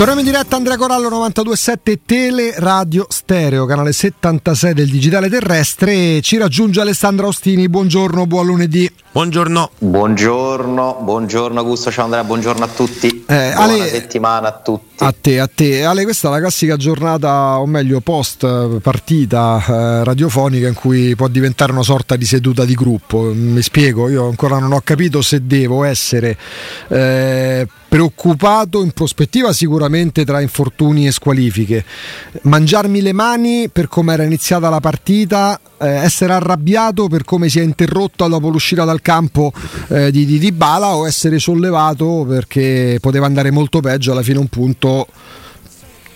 Torniamo in diretta Andrea Corallo 927 Tele Radio Stereo, canale 76 del digitale terrestre. Ci raggiunge Alessandra Ostini. Buongiorno, buon lunedì. Buongiorno. Buongiorno, buongiorno Augusto, ciao Andrea, buongiorno a tutti. Eh, Buona Ale- settimana a tutti. A te, a te. Ale, questa è la classica giornata, o meglio post partita eh, radiofonica in cui può diventare una sorta di seduta di gruppo. Mi spiego, io ancora non ho capito se devo essere eh, preoccupato in prospettiva sicuramente tra infortuni e squalifiche, mangiarmi le mani per come era iniziata la partita, eh, essere arrabbiato per come si è interrotta dopo l'uscita dal campo eh, di, di Dybala o essere sollevato perché poteva andare molto peggio, alla fine un punto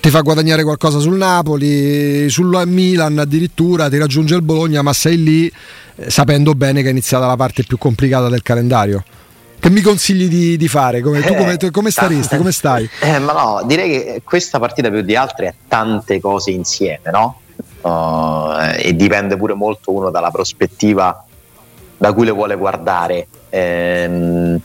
ti fa guadagnare qualcosa sul Napoli, sul Milan addirittura, ti raggiunge il Bologna, ma sei lì eh, sapendo bene che è iniziata la parte più complicata del calendario. Che mi consigli di, di fare? Come, tu come, Eh, come staresti? Come stai? Eh, ma no, direi che questa partita più di altre è tante cose insieme, no? Uh, e dipende pure molto uno dalla prospettiva da cui le vuole guardare. Ehm,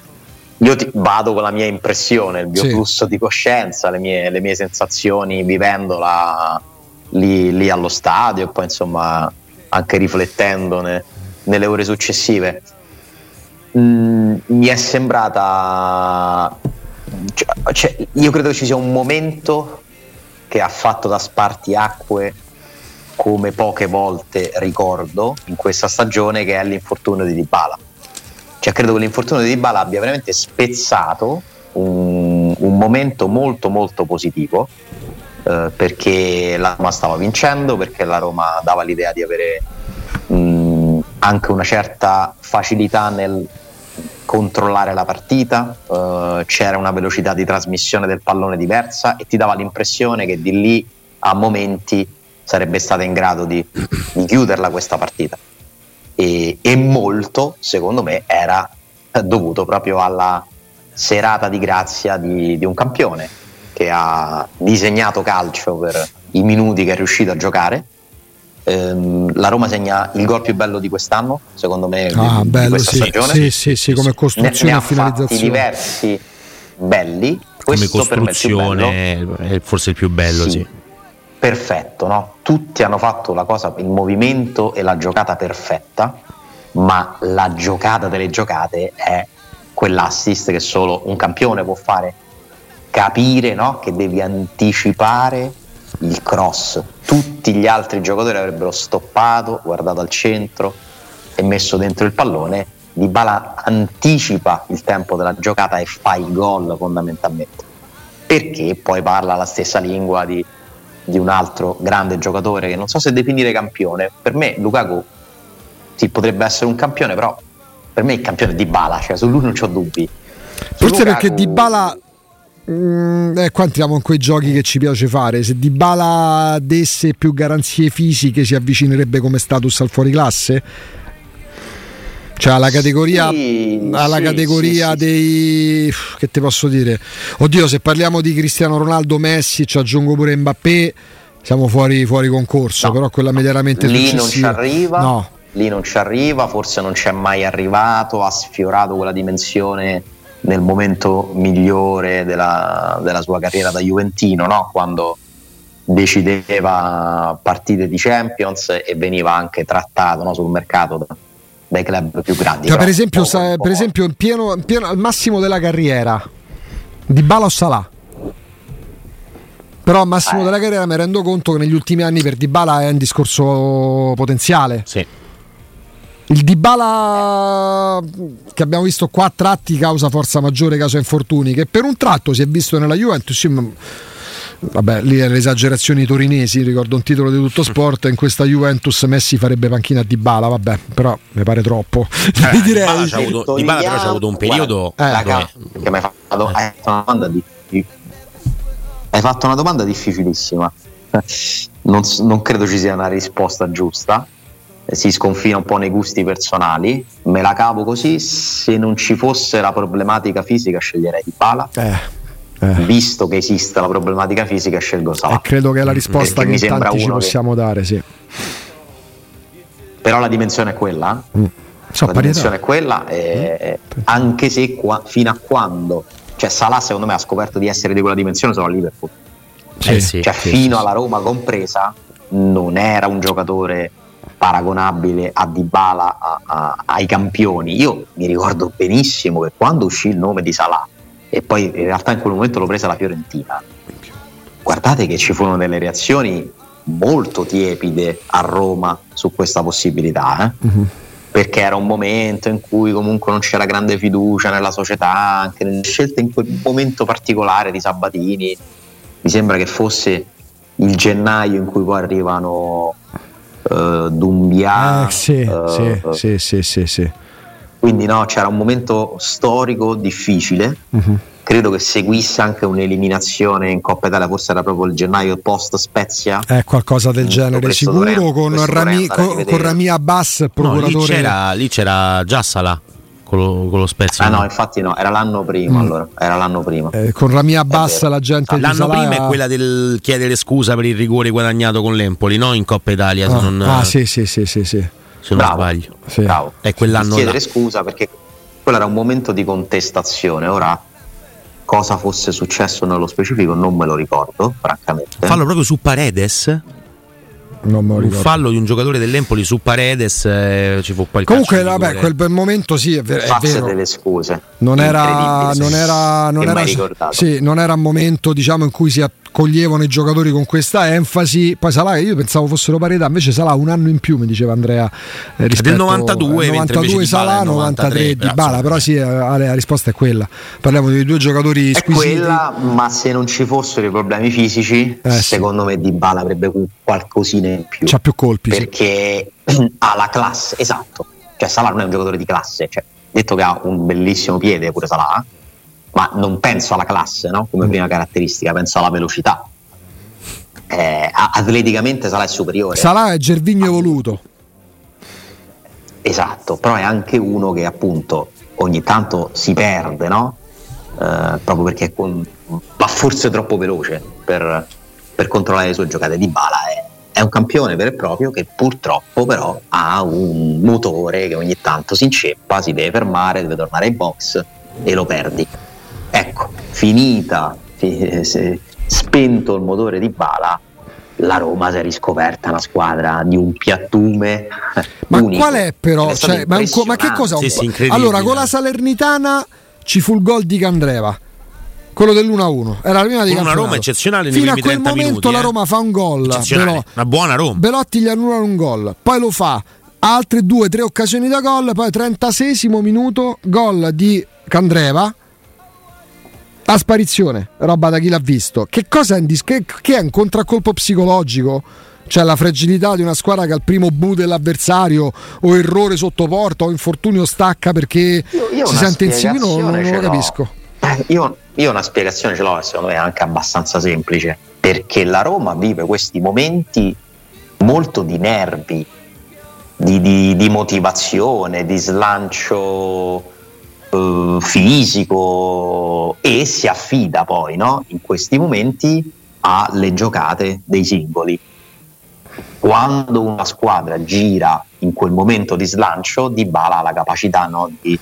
io ti- vado con la mia impressione, il mio Sì. flusso di coscienza, le mie, le mie sensazioni vivendola lì, lì allo stadio e poi insomma anche riflettendone nelle ore successive. Mm, mi è sembrata cioè, cioè, io credo ci sia un momento che ha fatto da spartiacque come poche volte ricordo in questa stagione che è l'infortunio di Dybala. Cioè credo che l'infortunio di Dybala abbia veramente spezzato un, un momento molto molto positivo eh, perché la Roma stava vincendo perché la Roma dava l'idea di avere mh, anche una certa facilità nel controllare la partita, eh, c'era una velocità di trasmissione del pallone diversa e ti dava l'impressione che di lì a momenti sarebbe stata in grado di, di chiuderla questa partita. E, e molto, secondo me, era dovuto proprio alla serata di grazia di, di un campione che ha disegnato calcio per i minuti che è riuscito a giocare. Ehm, la Roma segna il gol più bello di quest'anno, secondo me, di- Ah, di bello, questa sì. stagione Sì, sì, sì, come ne, costruzione ne e ha fatti finalizzazione. diversi belli. Come Questo per me è bello. costruzione è forse il più bello, sì. Perfetto, no? Tutti hanno fatto la cosa, il movimento e la giocata perfetta, ma la giocata delle giocate è quell'assist che solo un campione può fare. Capire no? che devi anticipare il cross. Tutti gli altri giocatori avrebbero stoppato, guardato al centro e messo dentro il pallone. Dybala anticipa il tempo della giocata e fa il gol fondamentalmente. Perché poi parla la stessa lingua di, di un altro grande giocatore che non so se definire campione. Per me Lukaku sì, potrebbe essere un campione, però per me il campione è Dybala, cioè su lui non ho dubbi. Su Forse Lukaku- perché Dybala Mm, eh, qua entriamo in quei giochi che ci piace fare. Se Dybala desse più garanzie fisiche, si avvicinerebbe come status al fuoriclasse? Cioè alla categoria, Sì, alla sì, categoria sì, dei... che ti posso dire? Oddio, se parliamo di Cristiano Ronaldo, Messi, ci aggiungo pure Mbappé, siamo fuori, fuori concorso, No, però quella mediamente lì non ci successiva... arriva. No, Lì non ci arriva, forse non c'è mai arrivato, ha sfiorato quella dimensione nel momento migliore della, della sua carriera da Juventino, no? quando decideva partite di Champions e veniva anche trattato no? sul mercato da- dai club più grandi. Cioè, per esempio, sa- per esempio in pieno, in pieno- al massimo della carriera di Bala o Salah. Però al massimo Eh. della carriera mi rendo conto che negli ultimi anni per Dybala è un discorso potenziale. Sì. Il Dybala che abbiamo visto qua a tratti causa forza maggiore, causa infortuni, che per un tratto si è visto nella Juventus. Vabbè, lì è le esagerazioni torinesi, ricordo un titolo di tutto sport, in questa Juventus Messi farebbe panchina a Dybala, vabbè, però mi pare troppo. Eh, direi. Dybala c'ha avuto, Dybala però c'ha avuto un periodo Guarda, Eh. che mi hai fatto, hai fatto una domanda difficile. Hai fatto una domanda difficilissima. Non, non credo ci sia una risposta giusta. Eh, Si sconfina un po' nei gusti personali. Me la cavo così. Se non ci fosse la problematica fisica, sceglierei di Bala. Eh, eh. Visto che esiste la problematica fisica, scelgo E Salah. credo che è la risposta Perché che mi in sembra tanti ci uno che- possiamo dare, sì. Però la dimensione è quella. eh? So, la parità. dimensione è quella, eh, anche se qua- fino a quando, cioè Salah secondo me ha scoperto di essere di quella dimensione solo a Liverpool, Sì, Eh sì. cioè sì, fino sì, alla Roma compresa non era un giocatore paragonabile a Dybala a- a- ai campioni. Io mi ricordo benissimo che quando uscì il nome di Salah e poi in realtà in quel momento lo prese la Fiorentina, guardate che ci furono delle reazioni molto tiepide a Roma su questa possibilità. eh Mhm. perché era un momento in cui comunque non c'era grande fiducia nella società, anche nelle scelte in quel momento particolare di Sabatini. Mi sembra che fosse il gennaio in cui poi arrivano eh, Dumbia. Eh, sì, eh, sì, sì, sì, sì, sì. Quindi no, c'era un momento storico difficile. Mhm. Credo che seguisse anche un'eliminazione in Coppa Italia, forse era proprio il gennaio post Spezia. È qualcosa del Questo- genere, sicuro, dovremmo- con, Rami, con, con Rami Abbas, No, lì, procuratore. c'era, lì c'era già Salah con lo, con lo Spezia. Ah no, infatti no, era l'anno prima Mm. allora, era l'anno prima. eh, con Rami Abbas vero. la gente di L'anno Salah- prima è quella del chiedere scusa per il rigore guadagnato con l'Empoli, no? In Coppa Italia, se Ah, non, ah, sì, sì, sì, sì, sì. Se non Bravo. sbaglio. Sì. Bravo. È quell'anno chiedere là. scusa perché quello era un momento di contestazione. Ora, cosa fosse successo nello specifico non me lo ricordo, francamente. Fallo proprio su Paredes. Non me lo Un fallo di un giocatore dell'Empoli su Paredes. eh, ci fu il Comunque, vabbè, quel momento sì, è, ver- è vero. delle scuse. Non era, non era, non era, sì, non era un momento diciamo, in cui si accoglievano i giocatori con questa enfasi. Poi Salah, io pensavo fossero parità, invece Salah un anno in più, mi diceva Andrea. Eh, rispetto, 92, eh, mentre invece 92 Dybala Salah, è 93 93, di Bala, insomma. però sì, eh, la risposta è quella. Parliamo di due giocatori È squisiti. quella, ma se non ci fossero i problemi fisici, Eh, sì. secondo me Di Bala avrebbe qualcosina in più. C'ha più colpi, sì. perché ha la classe, esatto. Cioè Salah non è un giocatore di classe, cioè, detto che ha un bellissimo piede pure Salah, ma non penso alla classe, no? Come Mm. prima caratteristica, penso alla velocità. Eh, atleticamente Salah è superiore. Salah è Gervigno evoluto. Esatto, però è anche uno che appunto ogni tanto si perde, no? Eh, proprio perché con- va forse troppo veloce per, per controllare le sue giocate. Di Bala è, è un campione vero e proprio che purtroppo però ha un motore che ogni tanto si inceppa, si deve fermare, deve tornare in box e lo perdi. Ecco, finita, fi- se- spento il motore di Bala, la Roma si è riscoperta una squadra di un piattume. Ma unico. qual è però? È Cioè, ma, co- ma che cosa? Sì, sì, allora, con la Salernitana ci fu il gol di Candreva. Quello dell'1-1 era la prima di una. Roma eccezionale Fino a quel 30 momento minuti, la eh. Roma fa un gol. Belo- una buona Roma. Belotti gli annullano un gol, poi lo fa. Altre due, tre occasioni da gol, poi 36 minuto, gol di Candreva. La sparizione, roba da chi l'ha visto. Che cosa è, un dis- che, che è un contraccolpo psicologico? Cioè la fragilità di una squadra che al primo bu dell'avversario o errore sotto porta o infortunio stacca perché Io- io si sente insieme, non, non spiegazione lo capisco. Eh, Io, io una spiegazione ce l'ho e secondo me è anche abbastanza semplice, perché la Roma vive questi momenti molto di nervi di, di, di motivazione, di slancio eh, fisico e si affida poi no? in questi momenti alle giocate dei singoli. Quando una squadra gira in quel momento di slancio, Di Bala ha la capacità no? di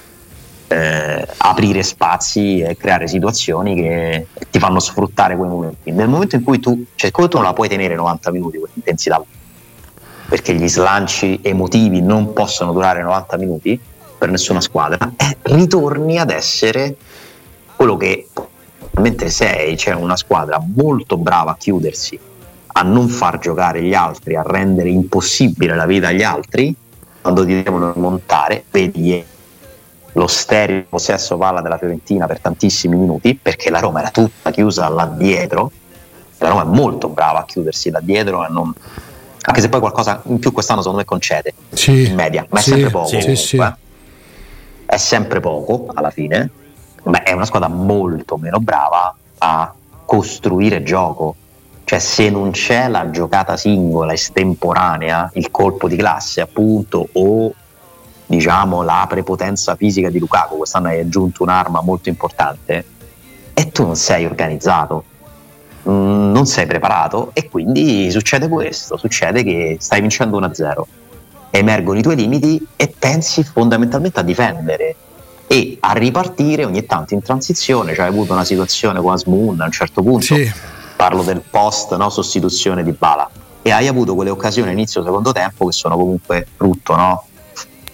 eh, aprire spazi e creare situazioni che ti fanno sfruttare quei momenti. Nel momento in cui tu, cioè, tu non la puoi tenere 90 minuti questa intensità, perché gli slanci emotivi non possono durare 90 minuti per nessuna squadra, eh, ritorni ad essere quello che mentre sei, cioè una squadra molto brava a chiudersi, a non far giocare gli altri, a rendere impossibile la vita agli altri, quando ti devono montare, vedi lo sterile possesso palla della Fiorentina per tantissimi minuti, perché la Roma era tutta chiusa là dietro, la Roma è molto brava a chiudersi là dietro e non, anche se poi qualcosa in più quest'anno secondo me concede sì, in media, ma è sì, sempre poco. Sì, sì. È sempre poco alla fine, ma è una squadra molto meno brava a costruire gioco. Cioè, se non c'è la giocata singola estemporanea, il colpo di classe, appunto, o diciamo la prepotenza fisica di Lukaku, quest'anno hai aggiunto un'arma molto importante, e tu non sei organizzato Mm, non sei preparato e quindi succede questo, succede che stai vincendo 1-0, emergono i tuoi limiti e pensi fondamentalmente a difendere e a ripartire ogni tanto in transizione, cioè hai avuto una situazione con Asmoon a un certo punto, sì. parlo del post no, sostituzione di Bala. E hai avuto quelle occasioni inizio secondo tempo che sono comunque frutto no,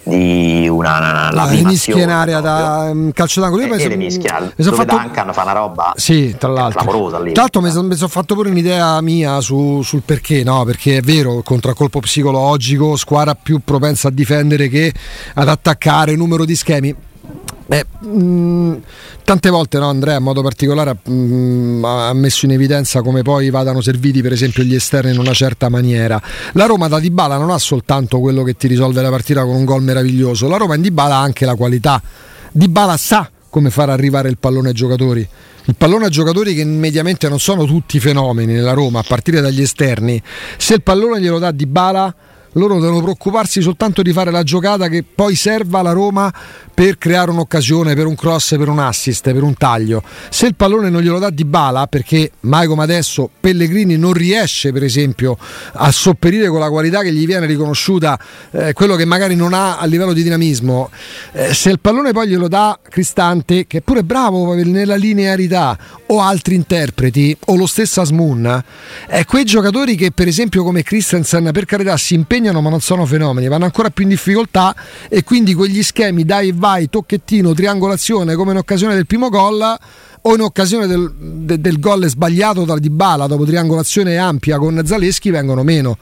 di una, una ah, mischia in area da um, calcio d'angolo. Io penso, e mischia, mi sono fatto Duncan fa una roba sì, tra l'altro. lì. Tra l'altro mi sono, son fatto pure un'idea mia su, sul perché, no? Perché è vero, il contraccolpo psicologico, squadra più propensa a difendere che ad attaccare, numero di schemi Beh, mh, mm, tante volte no, Andrea in modo particolare mh, mm, ha messo in evidenza come poi vadano serviti per esempio gli esterni in una certa maniera. La Roma da Dybala non ha soltanto quello che ti risolve la partita con un gol meraviglioso, la Roma in Dybala ha anche la qualità. Dybala sa come far arrivare il pallone ai giocatori. Il pallone a giocatori che mediamente non sono tutti fenomeni nella Roma, a partire dagli esterni. Se il pallone glielo dà Dybala loro devono preoccuparsi soltanto di fare la giocata che poi serva alla Roma per creare un'occasione, per un cross, per un assist, per un taglio. Se il pallone non glielo dà di bala, perché mai come adesso Pellegrini non riesce, per esempio, a sopperire con la qualità che gli viene riconosciuta, eh, quello che magari non ha a livello di dinamismo, eh, se il pallone poi glielo dà Cristante, che è pure bravo nella linearità, o altri interpreti, o lo stesso Asmun, eh, quei giocatori che per esempio come Christensen, per carità, si impegnano ma non sono fenomeni, vanno ancora più in difficoltà e quindi quegli schemi dai e vai, tocchettino, triangolazione come in occasione del primo gol o in occasione del, de, del gol sbagliato da Dybala dopo triangolazione ampia con Zaleschi vengono meno.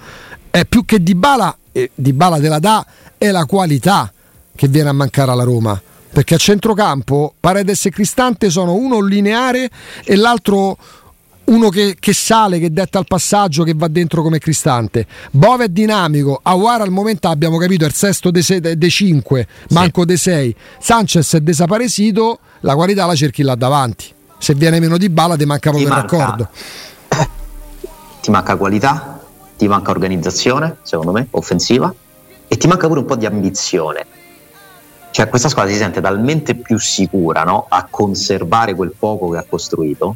È più che Dybala, e Dybala te la dà, è la qualità che viene a mancare alla Roma. Perché a centrocampo Paredes e Cristante sono uno lineare e l'altro uno che, che, sale, che detta il passaggio, che va dentro come Cristante. Bove è dinamico, Aguara al momento abbiamo capito è il sesto dei, de, de 5, manco sì. dei 6. Sanchez è desaparecito, la qualità la cerchi là davanti. Se viene meno di bala ti manca proprio il raccordo. Ti manca qualità, ti manca organizzazione, secondo me, offensiva, e ti manca pure un po' di ambizione. Cioè questa squadra si sente talmente più sicura no? a conservare quel poco che ha costruito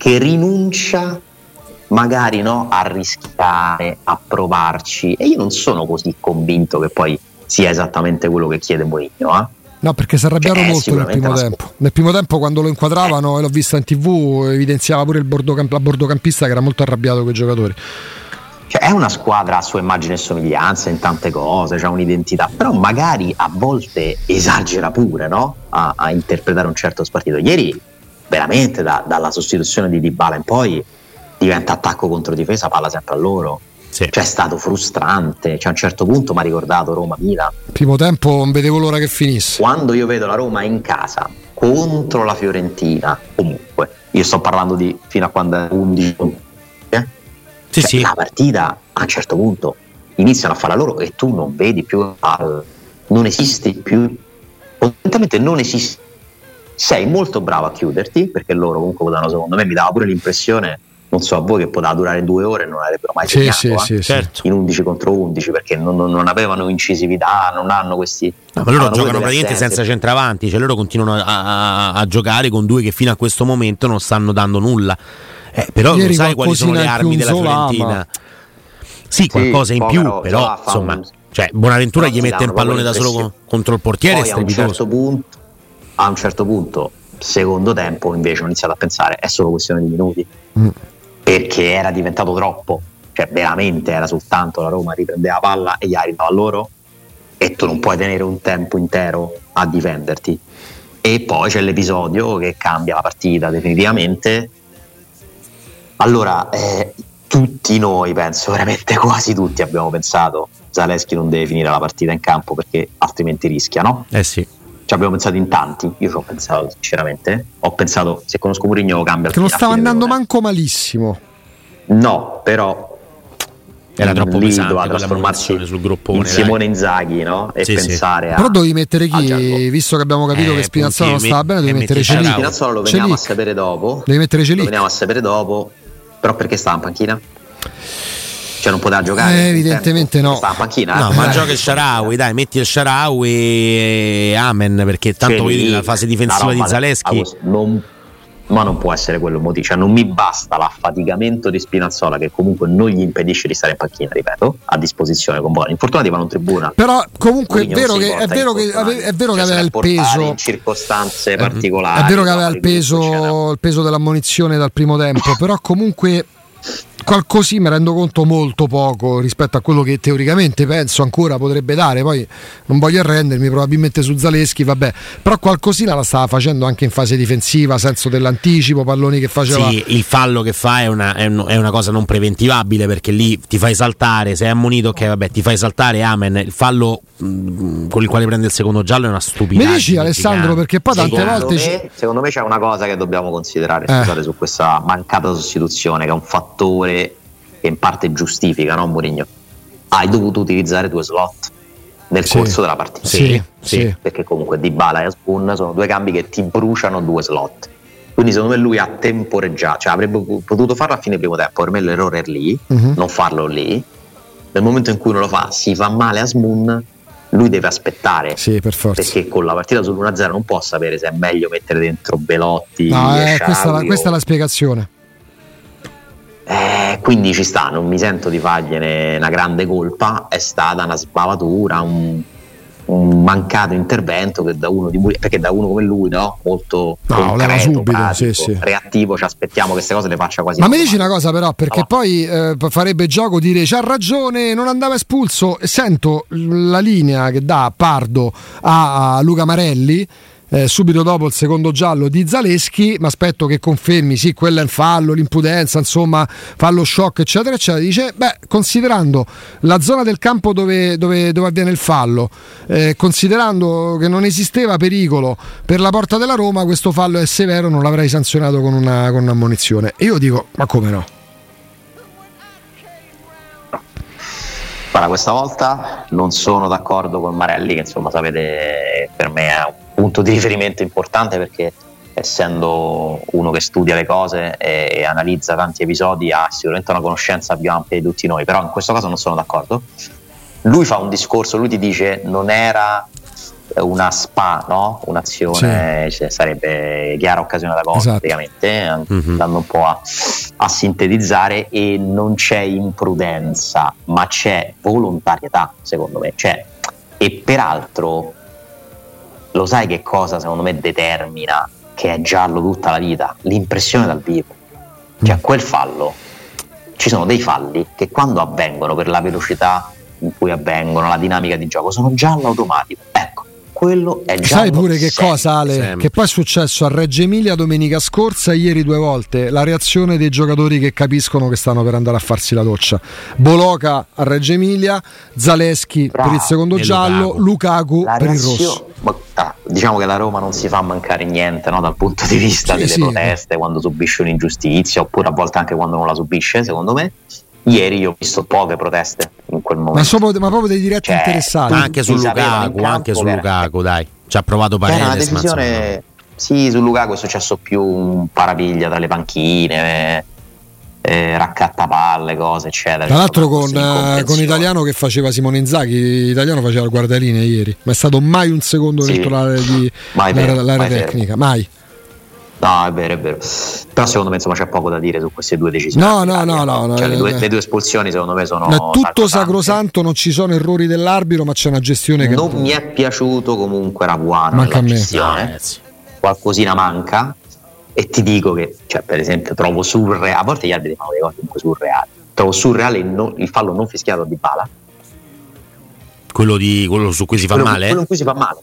che rinuncia magari no, a rischiare, a provarci. E io non sono così convinto che poi sia esattamente quello che chiede Mourinho. Eh? No, perché si arrabbiarono cioè, molto nel primo tempo. Scu- nel primo tempo, quando lo inquadravano eh. e l'ho visto in tv, evidenziava pure il bordocamp- la bordocampista che era molto arrabbiato con i giocatori. Cioè, è una squadra a sua immagine e somiglianza in tante cose, ha un'identità, però magari a volte esagera pure no? a, a interpretare un certo spartito. Ieri veramente da, dalla sostituzione di Dybala in poi diventa attacco contro difesa, palla sempre a loro. Sì. Cioè è stato frustrante, cioè, a un certo punto mi ha ricordato Roma-Milan. Primo tempo non vedevo l'ora che finisse. Quando io vedo la Roma in casa contro la Fiorentina, comunque, io sto parlando di fino a quando è 11. Eh? Sì, cioè, sì. La partita a un certo punto iniziano a fare loro e tu non vedi più, non esisti più, fondamentalmente non esisti sei molto bravo a chiuderti, perché loro comunque potevano, secondo me, mi dava pure l'impressione non so a voi che poteva durare due ore non avrebbero mai Sì, segnato sì, eh, sì, Certo. in 11 contro 11 perché non, non- non avevano incisività, non hanno questi... No, ma loro giocano praticamente assenze. senza centravanti, cioè loro continuano a, a- a giocare con due che fino a questo momento non stanno dando nulla. Eh, però Ieri lo sai quali sono le armi della Fiorentina? Sì, qualcosa in più, però insomma, un- cioè, Bonaventura gli mette il danno pallone da solo contro il portiere, è Poi a un strepitoso. certo punto, a un certo punto, secondo tempo, invece ho iniziato a pensare è solo questione di minuti Mm. perché era diventato troppo, cioè veramente era soltanto la Roma riprendeva la palla e gli altri a loro e tu non puoi tenere un tempo intero a difenderti. E poi c'è l'episodio che cambia la partita definitivamente. Allora, eh, tutti noi, penso veramente quasi tutti, abbiamo pensato Zaleschi non deve finire la partita in campo perché altrimenti rischia, no? Eh sì. Ci abbiamo pensato in tanti, io ci ho pensato sinceramente. Ho pensato, se conosco Mourinho lo cambia. al Che non a stava andando manco malissimo. No, però Era troppo lì pesante doveva trasformarsi sul gruppone. in dai. Simone Inzaghi, no? E Sì, sì. pensare a Però dovevi mettere a Gianluca. chi, visto che abbiamo capito Eh, che Spinazzola non stava bene, devi mettere Celic. Spinazzola lo veniamo a Celic. sapere dopo. Devi mettere Lo Celic. veniamo a sapere dopo. Però perché stava in panchina? Cioè non poteva giocare? Eh, evidentemente no. Stava in panchina? No, eh? ma Eh. gioca il Sharawi, dai, metti il Sharawi e amen, perché tanto vedi la fase difensiva la di Zaleschi. Non- ma non può essere quello il motivo, cioè non mi basta l'affaticamento di Spinazzola che comunque non gli impedisce di stare in panchina, ripeto, a disposizione con buoni infortunati vanno in tribuna. Però comunque è vero che, è vero che, è vero che aveva il peso. in circostanze particolari. È vero che no, aveva il peso, il peso della munizione dal primo tempo, però comunque qualcosì mi rendo conto molto poco rispetto a quello che teoricamente penso ancora potrebbe dare. Poi non voglio arrendermi, probabilmente su Zaleschi, vabbè, però qualcosina la stava facendo anche in fase difensiva, senso dell'anticipo, palloni che faceva. Sì, il fallo che fa è una, è un- è una cosa non preventivabile perché lì ti fai saltare, sei ammonito, ok, vabbè, ti fai saltare, amen. Il fallo mh, con il quale prende il secondo giallo è una Mi stupidaggine. dici Alessandro, perché poi tante Secondo volte. me, ci- secondo me c'è una cosa che dobbiamo considerare Eh. scusate, su questa mancata sostituzione, che è un fattore che in parte giustifica, no, Mourinho? Hai dovuto utilizzare due slot nel Sì. corso della partita. Sì, sì. Perché comunque Dybala e Asbun sono due cambi che ti bruciano due slot. Quindi secondo me lui ha temporeggiato, cioè avrebbe potuto farlo a fine primo tempo, per me l'errore è lì, Mhm. non farlo lì. Nel momento in cui non lo fa, si fa male a Asbun, lui deve aspettare Sì, per forza. perché con la partita sull'1-0 non può sapere se è meglio mettere dentro Belotti No, eh, questa, è la- questa è la spiegazione. Eh, quindi ci sta, non mi sento di fargliene una grande colpa, è stata una sbavatura, un, un mancato intervento che da uno di perché da uno come lui, no? Molto No, concreto, subito, pratico, sì, sì. reattivo, ci aspettiamo che queste cose le faccia quasi Ma mi dici una cosa però, perché No. poi eh, farebbe gioco dire c'ha ragione, non andava espulso e sento la linea che dà Pardo a Luca Marelli. Eh, subito dopo il secondo giallo di Zaleschi, mi aspetto che confermi, sì, quello è il fallo, l'impudenza, insomma, fallo shock, eccetera, eccetera. Dice, beh, considerando la zona del campo dove, dove- dove avviene il fallo, eh, considerando che non esisteva pericolo per la porta della Roma, questo fallo è severo, non l'avrei sanzionato con una, con un'ammonizione. E io dico, ma come no? Guarda, questa volta non sono d'accordo con Marelli, che insomma sapete per me è un punto di riferimento importante perché essendo uno che studia le cose e, e analizza tanti episodi ha sicuramente una conoscenza più ampia di tutti noi, però in questo caso non sono d'accordo. Lui fa un discorso, lui ti dice non era una spa, no? un'azione, cioè, sarebbe chiara occasione da gol Esatto. praticamente, Mhm. andando un po' a, a sintetizzare e non c'è imprudenza, ma c'è volontarietà, secondo me. Cioè, e peraltro lo sai che cosa secondo me determina che è giallo tutta la vita? L'impressione dal vivo. Cioè, quel fallo, ci sono dei falli che quando avvengono per la velocità in cui avvengono, la dinamica di gioco, sono giallo automatico. Ecco, quello è giallo. Sai pure che sempre. cosa, Ale? sempre. Che poi è successo a Reggio Emilia domenica scorsa ieri due volte. La reazione dei giocatori che capiscono che stanno per andare a farsi la doccia. Boloca a Reggio Emilia, Zaleschi Bravo. per il secondo E giallo, Lukaku, La per il reazione- rosso. ma, ah, diciamo che la Roma non si fa mancare niente no, dal punto di vista Sì, delle sì. proteste quando subisce un'ingiustizia oppure a volte anche quando non la subisce secondo me ieri io ho visto poche proteste in quel momento Ma, sopra- ma proprio dei diretti Cioè, interessati. Anche su Lukaku, anche su Lukaku, dai. Ci ha provato una Paredes, ma insomma, decisione sì su Lukaku è successo più un parapiglia tra le panchine eh, eh, raccattapalle, cose, eccetera. Tra l'altro con, uh, con Italiano che faceva Simone Inzaghi, Italiano faceva il guardaline ieri, ma è stato mai un secondo sì. dentro l'area, di, mai l'area, l'area mai tecnica, mai. No, è vero, è vero. Però secondo me insomma, c'è poco da dire su queste due decisioni. No, no, no, no, cioè, no le, due, le, due, espulsioni secondo me sono... È tutto sacrosanto, non ci sono errori dell'arbitro, ma c'è una gestione che... Non mi è piaciuto comunque la buona manca a me. gestione. Qualcosina manca e ti dico che, cioè, per esempio, trovo surreale, a volte gli arbitri fanno delle cose comunque surreali. Trovo surreale il, non, il fallo non fischiato di Bala. Quello, di, quello su cui si fa quello, male? Quello in cui si fa male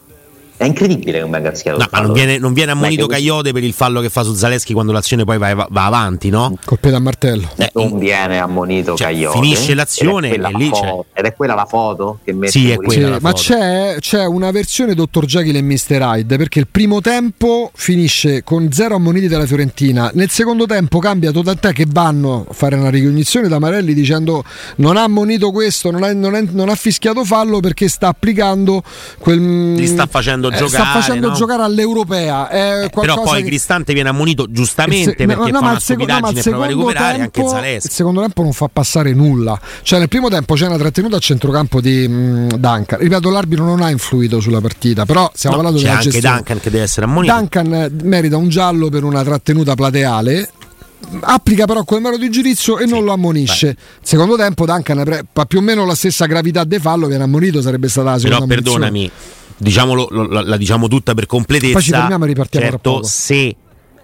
è incredibile che non venga rischiato. No, ma non viene, non viene ammonito Caiote per il fallo che fa su Zaleschi quando l'azione poi va, va avanti, no? Colpete a martello. Eh, non viene ammonito cioè, Caiote. Finisce l'azione ed è, e lì c'è. Ed è quella la foto che mette Sì, è quella. Sì, ma c'è, c'è, una versione Dr. Jekyll e Mr. Hyde perché il primo tempo finisce con zero ammoniti della Fiorentina. Nel secondo tempo cambia totalità che vanno a fare una ricognizione da Marelli dicendo non ha ammonito questo, non ha, non, è, non ha fischiato fallo perché sta applicando quel. Li sta facendo eh, giocare. Sta facendo no? giocare all'europea. Eh, però poi che... Cristante viene ammonito giustamente se... perché no, fa una stupidaggine e prova a recuperare tempo, anche Zaleschi. Il secondo tempo non fa passare nulla. Cioè nel primo tempo c'è una trattenuta a centrocampo di mh, Duncan. Ripeto, l'arbitro non ha influito sulla partita, però stiamo no, parlando della anche gestione. Duncan che deve essere ammonito. Duncan merita un giallo per una trattenuta plateale applica però quel mero di giudizio e sì, non lo ammonisce. Vai. Secondo tempo Duncan ha più o meno la stessa gravità del fallo, viene ammonito, sarebbe stata la seconda Però perdonami, diciamolo, la, la, diciamo tutta per completezza. Poi ci fermiamo e ripartiamo certo, se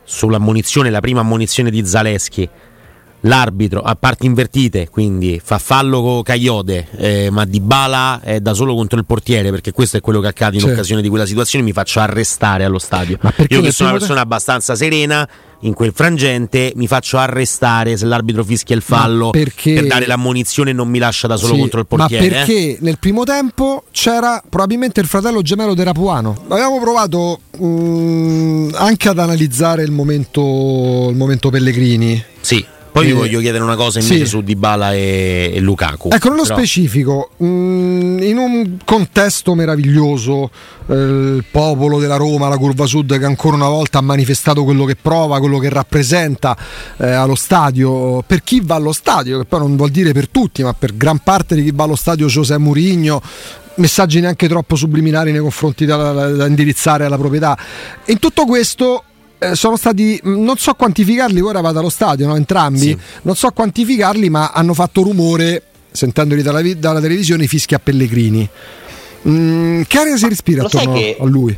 sull'ammonizione, la prima ammonizione di Zaleschi l'arbitro a parti invertite, quindi fa fallo con Caiote, eh, ma Di Bala è da solo contro il portiere, perché questo è quello che accade in Sì. occasione di quella situazione, mi faccio arrestare allo stadio. Io che sono una persona abbastanza serena, in quel frangente mi faccio arrestare se l'arbitro fischia il fallo perché- per dare l'ammonizione e non mi lascia da solo Sì, contro il portiere. Ma perché nel primo tempo c'era probabilmente il fratello gemello di Rapuano. Abbiamo provato mh, anche ad analizzare il momento, il momento Pellegrini. Sì. Poi vi Eh, voglio chiedere una cosa invece sì. su Dybala e, e Lukaku. Ecco, nello Però- specifico, mh, in un contesto meraviglioso, eh, il popolo della Roma, la curva sud che ancora una volta ha manifestato quello che prova, quello che rappresenta eh, allo stadio, per chi va allo stadio, che poi non vuol dire per tutti, ma per gran parte di chi va allo stadio José Mourinho, messaggi neanche troppo subliminari nei confronti da, da- da indirizzare alla proprietà. In tutto questo eh, sono stati, mh, non so quantificarli, ora vado allo stadio, no? entrambi, Sì. non so quantificarli, ma hanno fatto rumore, sentendoli dalla, dalla televisione, fischi a Pellegrini. Mm, che aria si respira lo attorno che- a lui?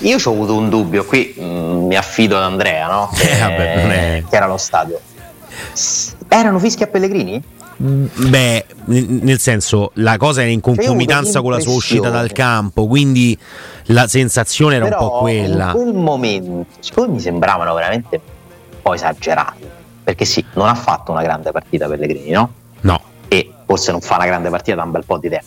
Io ho avuto un dubbio, qui mm, mi affido ad Andrea, no? Eh, vabbè, è- Che era allo stadio. Erano fischi a Pellegrini? Beh, n- nel senso, la cosa era in concomitanza con la sua uscita dal campo, quindi la sensazione era Però un po' quella. in quel momento, siccome mi sembravano veramente un po' esagerati, perché sì, non ha fatto una grande partita Pellegrini, no? No. E forse non fa una grande partita da un bel po' di tempo.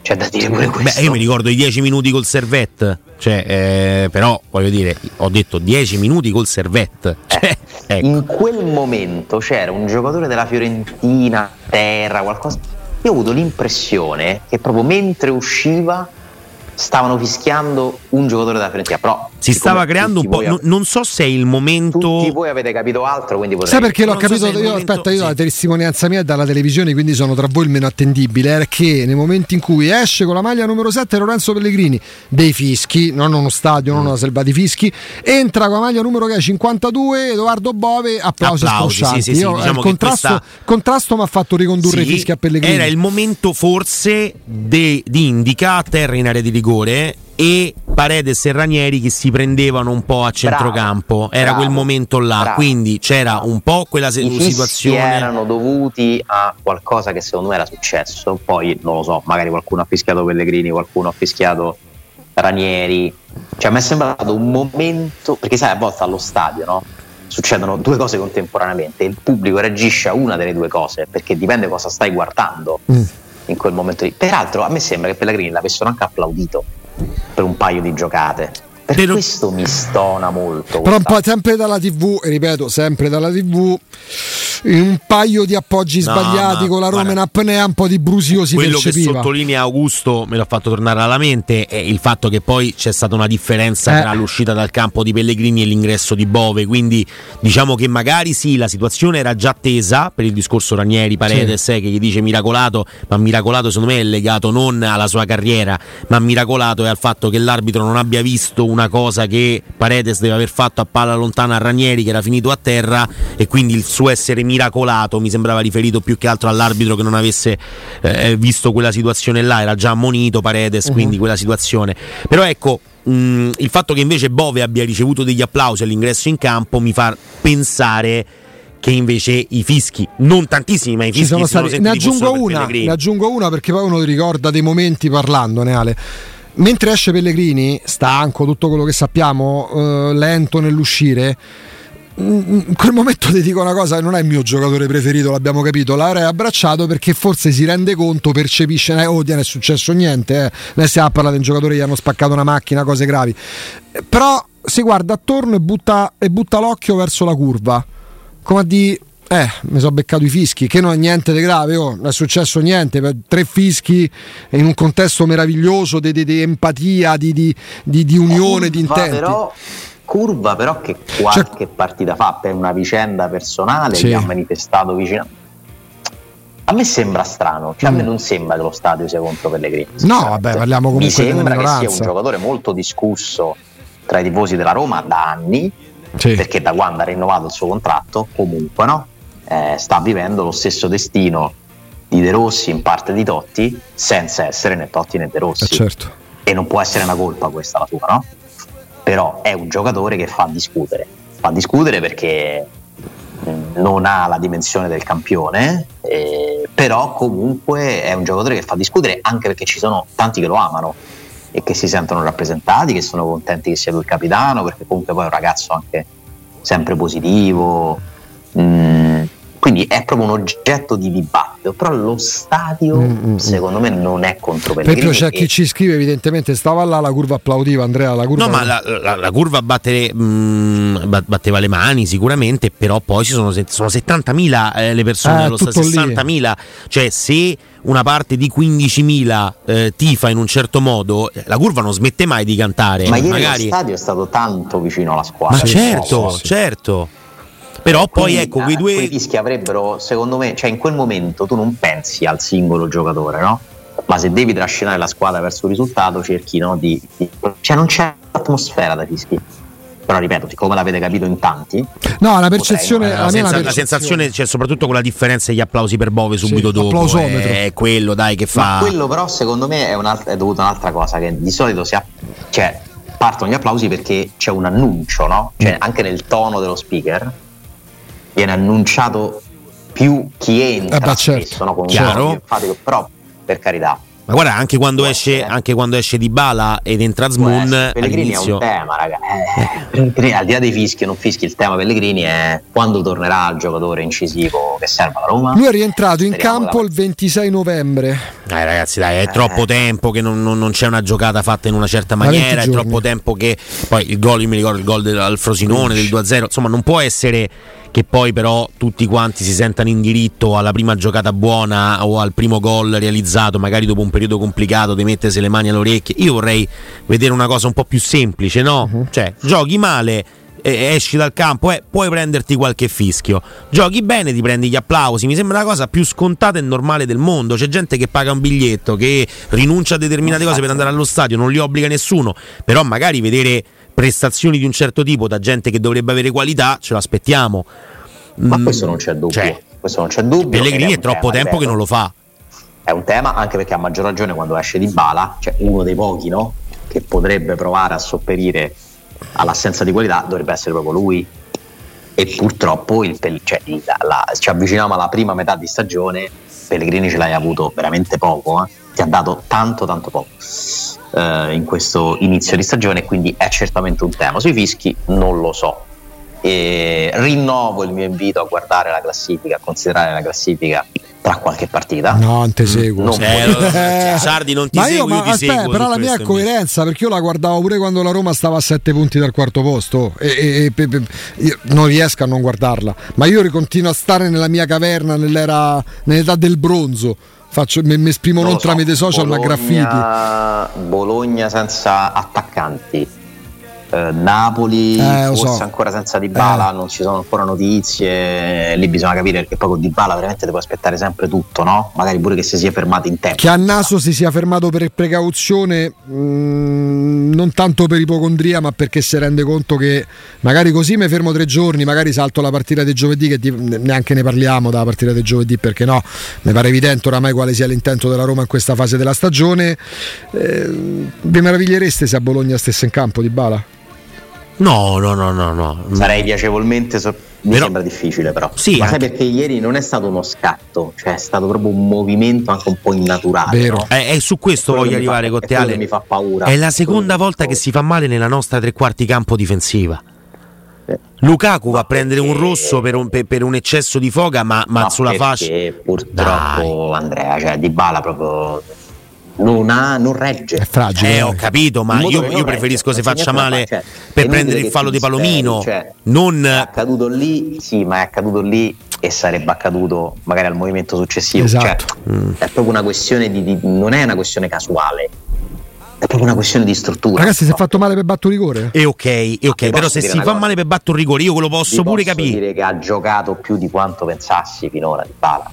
C'è da dire pure questo. Beh, io mi ricordo i 10 minuti col servette, cioè, eh, però voglio dire, ho detto 10 minuti col servette. Cioè, ecco. In quel momento c'era un giocatore della Fiorentina, terra, qualcosa. Io ho avuto l'impressione che proprio mentre usciva stavano fischiando un giocatore della Fiorentina. Però Si stava creando un po'. voi- non, so se è il momento. Tutti voi avete capito altro, quindi potrei... Sai perché l'ho non so capito? il io, momento- aspetta, io sì. la testimonianza mia è dalla televisione, quindi sono tra voi il meno attendibile. Era che nei momenti in cui esce con la maglia numero 7 Lorenzo Pellegrini, dei fischi, non uno stadio, Mm. non una selva di fischi, entra con la maglia numero che è 52, Edoardo Bove, applausi, Applausi, sì, sì, sì, Io, eh, diciamo il che contrasto, questa- contrasto mi ha fatto ricondurre i fischi a Pellegrini. Era il momento forse de- di Indica a terra in area di rigore e Paredes e Ranieri che si prendevano un po' a centrocampo. Era bravo, quel momento là, bravo. quindi c'era un po' quella se- situazione. erano dovuti a qualcosa che secondo me era successo. Poi non lo so, magari qualcuno ha fischiato Pellegrini, qualcuno ha fischiato Ranieri. Cioè, mi è sembrato un momento. Perché sai, a volte allo stadio, no? Succedono due cose contemporaneamente. Il pubblico reagisce a una delle due cose perché dipende cosa stai guardando Mm. In quel momento lì. Peraltro, a me sembra che Pellegrini l'avessero anche applaudito per un paio di giocate. Per Però- questo mi stona molto. Però un po' sempre dalla TV, e ripeto, sempre dalla TV, un paio di appoggi no, sbagliati con la Roma in apnea, un po' di brusio si quello percepiva. che sottolinea Augusto, me l'ha fatto tornare alla mente, è il fatto che poi c'è stata una differenza eh. tra l'uscita dal campo di Pellegrini e l'ingresso di Bove, quindi diciamo che magari sì, la situazione era già tesa per il discorso Ranieri Paredes sì. eh, che gli dice miracolato, ma miracolato secondo me è legato non alla sua carriera, ma miracolato è al fatto che l'arbitro non abbia visto una cosa che Paredes deve aver fatto a palla lontana a Ranieri che era finito a terra e quindi il suo essere miracolato mi sembrava riferito più che altro all'arbitro che non avesse eh, visto quella situazione là, era già ammonito Paredes, uh-huh. quindi quella situazione. Però ecco, mh, il fatto che invece Bove abbia ricevuto degli applausi all'ingresso in campo mi fa pensare che invece i fischi, non tantissimi, ma i fischi sono stati. Ne aggiungo una, ne aggiungo una perché poi uno ricorda dei momenti parlandone, Ale. Mentre esce Pellegrini, stanco, tutto quello che sappiamo, eh, lento nell'uscire in quel momento ti dico una cosa, non è il mio giocatore preferito, l'abbiamo capito, l'avrei abbracciato perché forse si rende conto, percepisce, eh, oh, non è successo niente, eh. noi stiamo a parlare di un giocatore che gli hanno spaccato una macchina, cose gravi, però si guarda attorno e butta, e butta l'occhio verso la curva, come a dire eh, mi sono beccato i fischi, che non è niente di grave, oh, non è successo niente, tre fischi in un contesto meraviglioso di, di, di empatia, di, di unione, di intenti. Però curva però che qualche cioè, partita fa per una vicenda personale sì. gli ha manifestato vicino a me sembra strano, cioè mm. a me mm. non sembra che lo stadio sia contro Pellegrini. No, vabbè, parliamo comunque Mi sembra che sia un giocatore molto discusso tra i tifosi della Roma da anni, sì. perché da quando ha rinnovato il suo contratto, comunque no, eh, sta vivendo lo stesso destino di De Rossi, in parte di Totti, senza essere né Totti né De Rossi. Eh certo. E non può essere una colpa questa la sua, no? Però è un giocatore che fa discutere, fa discutere perché non ha la dimensione del campione, eh, però comunque è un giocatore che fa discutere anche perché ci sono tanti che lo amano e che si sentono rappresentati, che sono contenti che sia lui il capitano, perché comunque poi è un ragazzo anche sempre positivo. Mm, è proprio un oggetto di dibattito, però lo stadio mm-hmm. secondo me non è contro Pellegrini. Per c'è chi ci scrive evidentemente stava là la curva applaudiva Andrea, la curva No, ma la, la, la curva batte, mh, mm, batteva le mani sicuramente, però poi ci sono, sono 70.000 eh, le persone allo stadio, 60.000, cioè se una parte di 15.000 eh, tifa in un certo modo, la curva non smette mai di cantare. Ma ieri Magari... lo stadio è stato tanto vicino alla squadra. Ma certo, sì, certo. Però poi ecco, quei due... Quei fischi avrebbero, secondo me, cioè in quel momento tu non pensi al singolo giocatore, no? Ma se devi trascinare la squadra verso un risultato cerchi no, di, di... Cioè non c'è atmosfera da fischi però ripeto, siccome l'avete capito in tanti, no, la percezione, potrei, la, senza, percezione. la sensazione c'è soprattutto con la differenza degli applausi per Bove subito sì, dopo. È, è quello, dai, che fa. Ma quello, però, secondo me è, è dovuto a un'altra cosa: che di solito si ha, cioè, partono gli applausi perché c'è un annuncio, no? Cioè, mm. anche nel tono dello speaker viene annunciato più chi entra eh beh, certo. spesso, no? con Chiaro. Enfatico, però per carità ma guarda, anche quando, esce, anche quando esce di Bala ed entra Zmoon Pellegrini all'inizio... è un tema, raga. Eh, eh. al di là dei fischi e non fischi, il tema Pellegrini è quando tornerà il giocatore incisivo che serve alla Roma. Lui è rientrato in campo da... il 26 novembre. Dai ragazzi, dai, è eh. troppo tempo che non, non, non, c'è una giocata fatta in una certa maniera, è troppo tempo che poi il gol, io mi ricordo il gol del Frosinone del 2-0, insomma non può essere che poi però tutti quanti si sentano in diritto alla prima giocata buona o al primo gol realizzato, magari dopo un periodo complicato, di mettersi le mani alle orecchie. Io vorrei vedere una cosa un po' più semplice, no? Uh-huh. Cioè, giochi male, esci dal campo, eh, puoi prenderti qualche fischio. Giochi bene, ti prendi gli applausi. Mi sembra la cosa più scontata e normale del mondo. C'è gente che paga un biglietto, che rinuncia a determinate cose per andare allo stadio, non li obbliga nessuno. Però magari vedere prestazioni di un certo tipo da gente che dovrebbe avere qualità, ce l'aspettiamo. Ma mm, questo non c'è dubbio. Cioè, questo non c'è dubbio. Pellegrini è, è troppo tema, tempo che non lo fa. È un tema anche perché ha maggior ragione quando esce di Bala, cioè uno dei pochi no? che potrebbe provare a sopperire all'assenza di qualità, dovrebbe essere proprio lui. E purtroppo il, cioè, la, la, ci avviciniamo alla prima metà di stagione, Pellegrini ce l'hai avuto veramente poco, eh? ti ha dato tanto tanto poco eh, in questo inizio di stagione, quindi è certamente un tema. Sui fischi non lo so. E rinnovo il mio invito a guardare la classifica, a considerare la classifica tra qualche partita. No, non te seguo. Non Eh, lo- Sardi non ti ma io, segue, ma io ti aspetta, seguo però la mia è coerenza perché io la guardavo pure quando la Roma stava a 7 punti dal quarto posto e, e- e- pe- pe- io non riesco a non guardarla, ma io continuo a stare nella mia caverna nell'era, nell'età del bronzo. Faccio, mi, esprimo non, lo so, tramite social ma graffiti. Bologna- Bologna senza attaccanti. Eh, Napoli Eh, forse so. ancora senza Dybala, Eh. non ci sono ancora notizie. Lì bisogna capire perché poi con Dybala veramente puoi aspettare sempre tutto, no? Magari pure che si sia fermato in tempo. Che a naso si sia fermato per precauzione, mm, non tanto per ipocondria, ma perché si rende conto che magari così mi fermo tre giorni, magari salto la partita di giovedì, che neanche ne parliamo della partita di giovedì, perché no, mi pare evidente oramai quale sia l'intento della Roma in questa fase della stagione. Eh, vi meravigliereste se a Bologna stesse in campo di Bala? No, no, no, no, no. Sarei piacevolmente sor- mi Però- sembra difficile però. Sì, Ma sai anche- perché ieri non è stato uno scatto, cioè è stato proprio un movimento anche un po' innaturale. Vero. no? Eh, E su questo Quello voglio fa- arrivare con è te, quello Ale. che mi fa paura. È la seconda volta che si fa male nella nostra tre quarti campo difensiva. Eh. Lukaku va a prendere un rosso per un, per- per un eccesso di foga, ma, ma Ma sulla fascia. purtroppo Andrea, cioè Di Bala proprio non, ha, non regge. È fragile. Eh, eh. ho capito, ma io, io preferisco regge, c'è faccia male cioè, per prendere il fallo di Palomino. disperi, cioè, non È accaduto lì, sì, ma è accaduto lì e sarebbe accaduto magari al movimento successivo. Esatto. Cioè, È proprio una questione di, di- non è una questione casuale, è proprio una questione di struttura. Ragazzi, si è fatto male per batto rigore? E ok, e ok, però se si fa cosa? male per battere un rigore, io quello posso Vi pure posso capire. dire che ha giocato più di quanto pensassi finora Di Bala.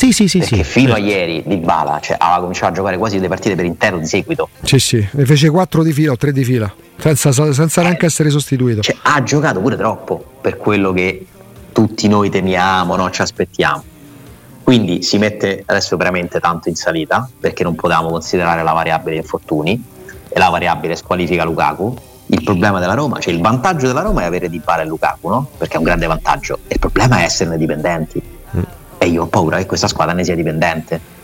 Sì, sì, sì, Perché sì. fino a Eh. ieri Di Bala cioè, aveva cominciato a giocare quasi le partite per intero di seguito. Sì, sì, ne fece 4 di fila o 3 di fila, senza, senza neanche essere sostituito. Cioè, ha giocato pure troppo per quello che tutti noi temiamo, no? ci aspettiamo. Quindi si mette adesso veramente tanto in salita perché non potevamo considerare la variabile infortuni e la variabile squalifica Lukaku. Il problema della Roma, cioè il vantaggio della Roma è avere Di Bala e Lukaku, no? Perché è un grande vantaggio. Il problema è esserne dipendenti. E io ho paura che questa squadra ne sia dipendente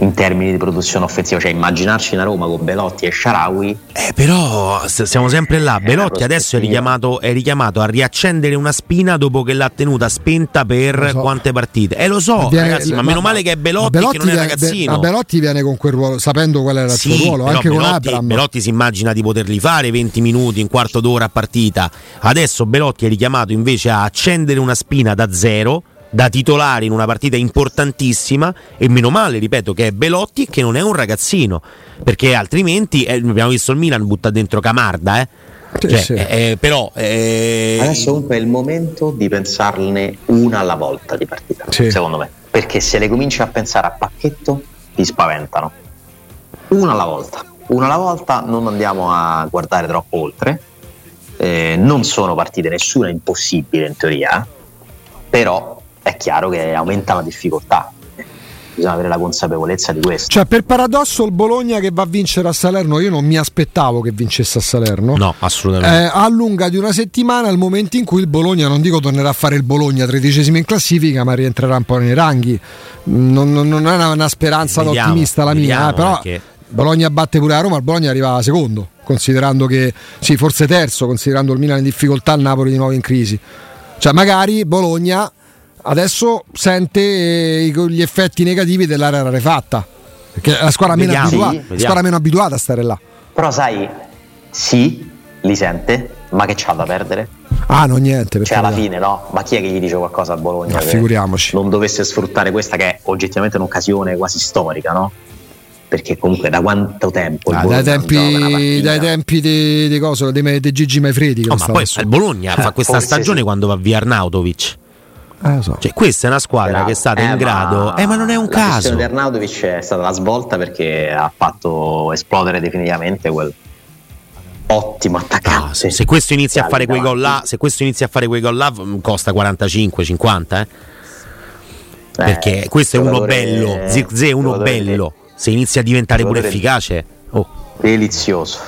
in termini di produzione offensiva, cioè immaginarci una Roma con Belotti e Sharawi Eh, però siamo sempre là. Belotti una adesso è richiamato, è richiamato a riaccendere una spina dopo che l'ha tenuta spenta per so. quante partite. Eh lo so, Viene- ragazzi, ma, meno male che è Belotti, ma che non è viene- ragazzino. ma Belotti viene con quel ruolo, sapendo qual era il Sì, suo ruolo, anche con Belotti, Abram. Belotti si immagina di poterli fare 20 minuti, un quarto d'ora a partita. Adesso Belotti è richiamato invece a accendere una spina da zero, da titolare in una partita importantissima. E meno male, ripeto, che è Belotti che non è un ragazzino. Perché altrimenti eh, abbiamo visto il Milan butta dentro Camarda, eh. Sì, Cioè, sì. eh, eh, però eh, Adesso comunque è il momento di pensarne una alla volta di partita, Sì. secondo me. Perché se le cominci a pensare a pacchetto, ti spaventano. Una alla volta. Una alla volta non andiamo a guardare troppo oltre. Eh, non sono partite nessuna impossibile in teoria, però è chiaro che aumenta la difficoltà. Bisogna avere la consapevolezza di questo. Cioè, per paradosso, il Bologna che va a vincere a Salerno, io non mi aspettavo che vincesse a Salerno. no, assolutamente. Eh, a lunga di una settimana, al momento in cui il Bologna, non dico tornerà a fare il Bologna tredicesimo in classifica, ma rientrerà un po' nei ranghi. Non, non- non è una, una speranza Vediamo, ottimista la mia, eh, però perché- Bologna batte pure la Roma, il Bologna arriva secondo, considerando che, sì, forse terzo, considerando il Milan in difficoltà, il Napoli di nuovo in crisi. Cioè, magari Bologna adesso sente eh, gli effetti negativi dell'area rarefatta. Perché è la squadra meno, Vediamo, abitua- sì, squadra meno abituata a stare là. Però sai, sì, li sente, ma che c'ha da perdere? Ah, no, niente. Cioè alla fine no, ma chi è che gli dice qualcosa a Bologna? Ma figuriamoci. Non dovesse sfruttare questa che è oggettivamente un'occasione quasi storica, no? Perché comunque da quanto tempo Ah, dai tempi, dai tempi di, di cosa, di, di Gigi Maifredi. non ma poi il Bologna fa questa forse stagione sì. quando va via Arnautovic. Eh, lo so. Cioè, questa è una squadra Bravo. che è stata Eh, in ma grado. Eh, ma non è un la caso. questione di Arnautovic è stata la svolta perché ha fatto esplodere definitivamente quel ottimo No, attaccante. se, se questo inizia a fare quei gol là, se questo inizia a fare quei gol là, mm, costa 45-50, eh? Perché Eh, questo è uno bello, Zirze è uno bello. Se inizia a diventare pure efficace, oh, delizioso.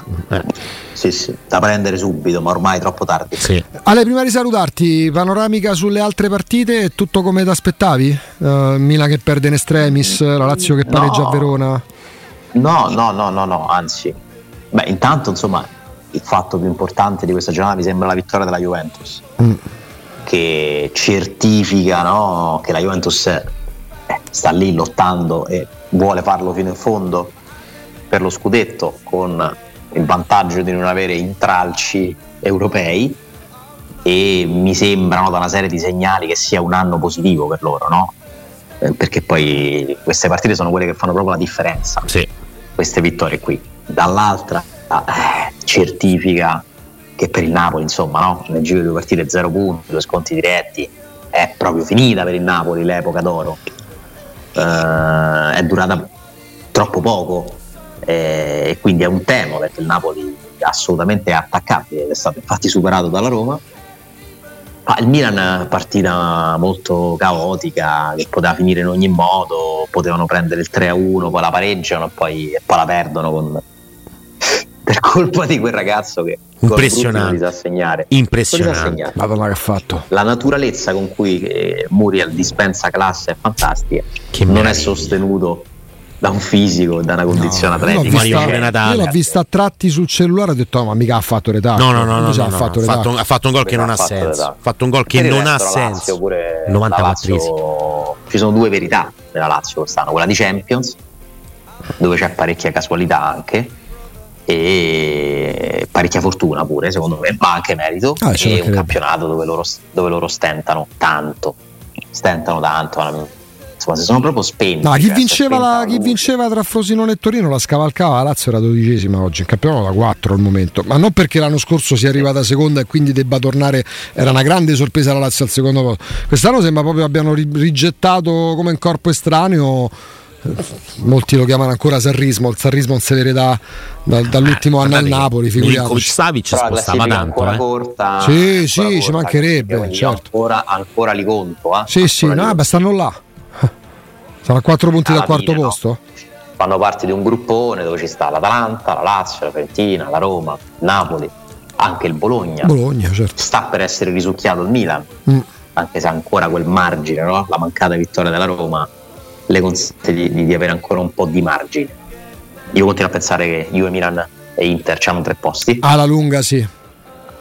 Eh, Sì, sì, da prendere subito, ma ormai è troppo tardi. sì. Ale, prima di salutarti, panoramica sulle altre partite, è tutto come ti aspettavi? Uh, Milan che perde in estremis, la Lazio che pareggia No. a Verona. No, no, no, no, no, anzi. Beh, intanto, insomma, il fatto più importante di questa giornata mi sembra la vittoria della Juventus. Mm. che certifica no, che la Juventus eh, sta lì lottando e vuole farlo fino in fondo per lo scudetto con il vantaggio di non avere intralci europei e mi sembrano da una serie di segnali che sia un anno positivo per loro, no? Eh, perché poi queste partite sono quelle che fanno proprio la differenza, sì. queste vittorie qui. Dall'altra eh, certifica che per il Napoli, insomma, no? nel giro di due partite zero punti, due sconti diretti, è proprio finita per il Napoli l'epoca d'oro. Eh, è durata troppo poco e quindi è un tema perché il Napoli è assolutamente attaccabile, è stato infatti superato dalla Roma. Ma il Milan è una partita molto caotica che poteva finire in ogni modo, potevano prendere il 3-1, poi la pareggiano e poi, e poi la perdono con, per colpa di quel ragazzo che impressionante sa segnare. impressionante Madonna che ha fatto la naturalezza con cui eh, Muriel dispensa classe è fantastica che non meraviglia. è sostenuto da un fisico, da una condizione no, atletica. Io, vista, io l'ho vista a tratti sul cellulare e ho detto: oh, ma mica ha fatto l'età. No, no, no, no, no, ha, fatto no. Fatto un, ha fatto un gol che non ha senso. Ha fatto un gol che non ha senso. Pure 94 Ci sono due verità nella Lazio quest'anno: quella di Champions, dove c'è parecchia casualità anche e parecchia fortuna pure secondo me ma anche merito ah, e un campionato dove loro, dove loro, stentano tanto stentano tanto insomma si sono proprio spenti no, chi, cioè, vinceva la, chi, vinceva tra Frosinone e Torino la scavalcava la Lazio era dodicesima oggi in campionato da 4 al momento ma non perché l'anno scorso sia arrivata seconda e quindi debba tornare era una grande sorpresa la Lazio al secondo posto quest'anno sembra proprio abbiano rigettato come un corpo estraneo molti lo chiamano ancora sarrismo il sarrismo non si vede da, da, dall'ultimo eh, anno al Napoli figuriamoci Savic spostava tanto eh. corta, sì sì corta, ci mancherebbe certo. ancora, ancora li conto eh? sì sì no, beh, stanno là a quattro punti dal quarto fine, posto no. fanno parte di un gruppone dove ci sta l'Atalanta la Lazio, la Fiorentina, la Roma Napoli anche il Bologna Bologna certo sta per essere risucchiato il Milan mm. anche se ancora quel margine no? la mancata vittoria della Roma le consente di, di, avere ancora un po' di margine. Io continuo a pensare che Juve, Milan e Inter hanno tre posti. Alla lunga sì.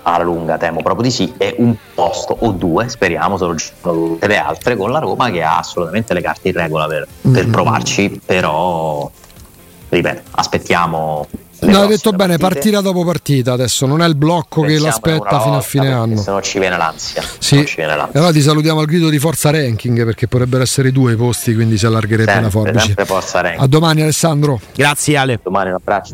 Alla lunga temo proprio di sì, e un posto o due, speriamo, sono tutte le altre con la Roma che ha assolutamente le carte in regola per, per mm. provarci, però ripeto, aspettiamo No, hai detto bene, partite. partita dopo partita adesso, non è il blocco Pensiamo che l'aspetta fino a fine anno. Se no ci viene l'ansia. Sì. Viene l'ansia. Allora ti salutiamo al grido di Forza Ranking perché potrebbero essere due i posti, quindi si allargherebbe sempre, la forbice. Sempre Forza Ranking. A domani Alessandro. Grazie Ale. Domani un abbraccio.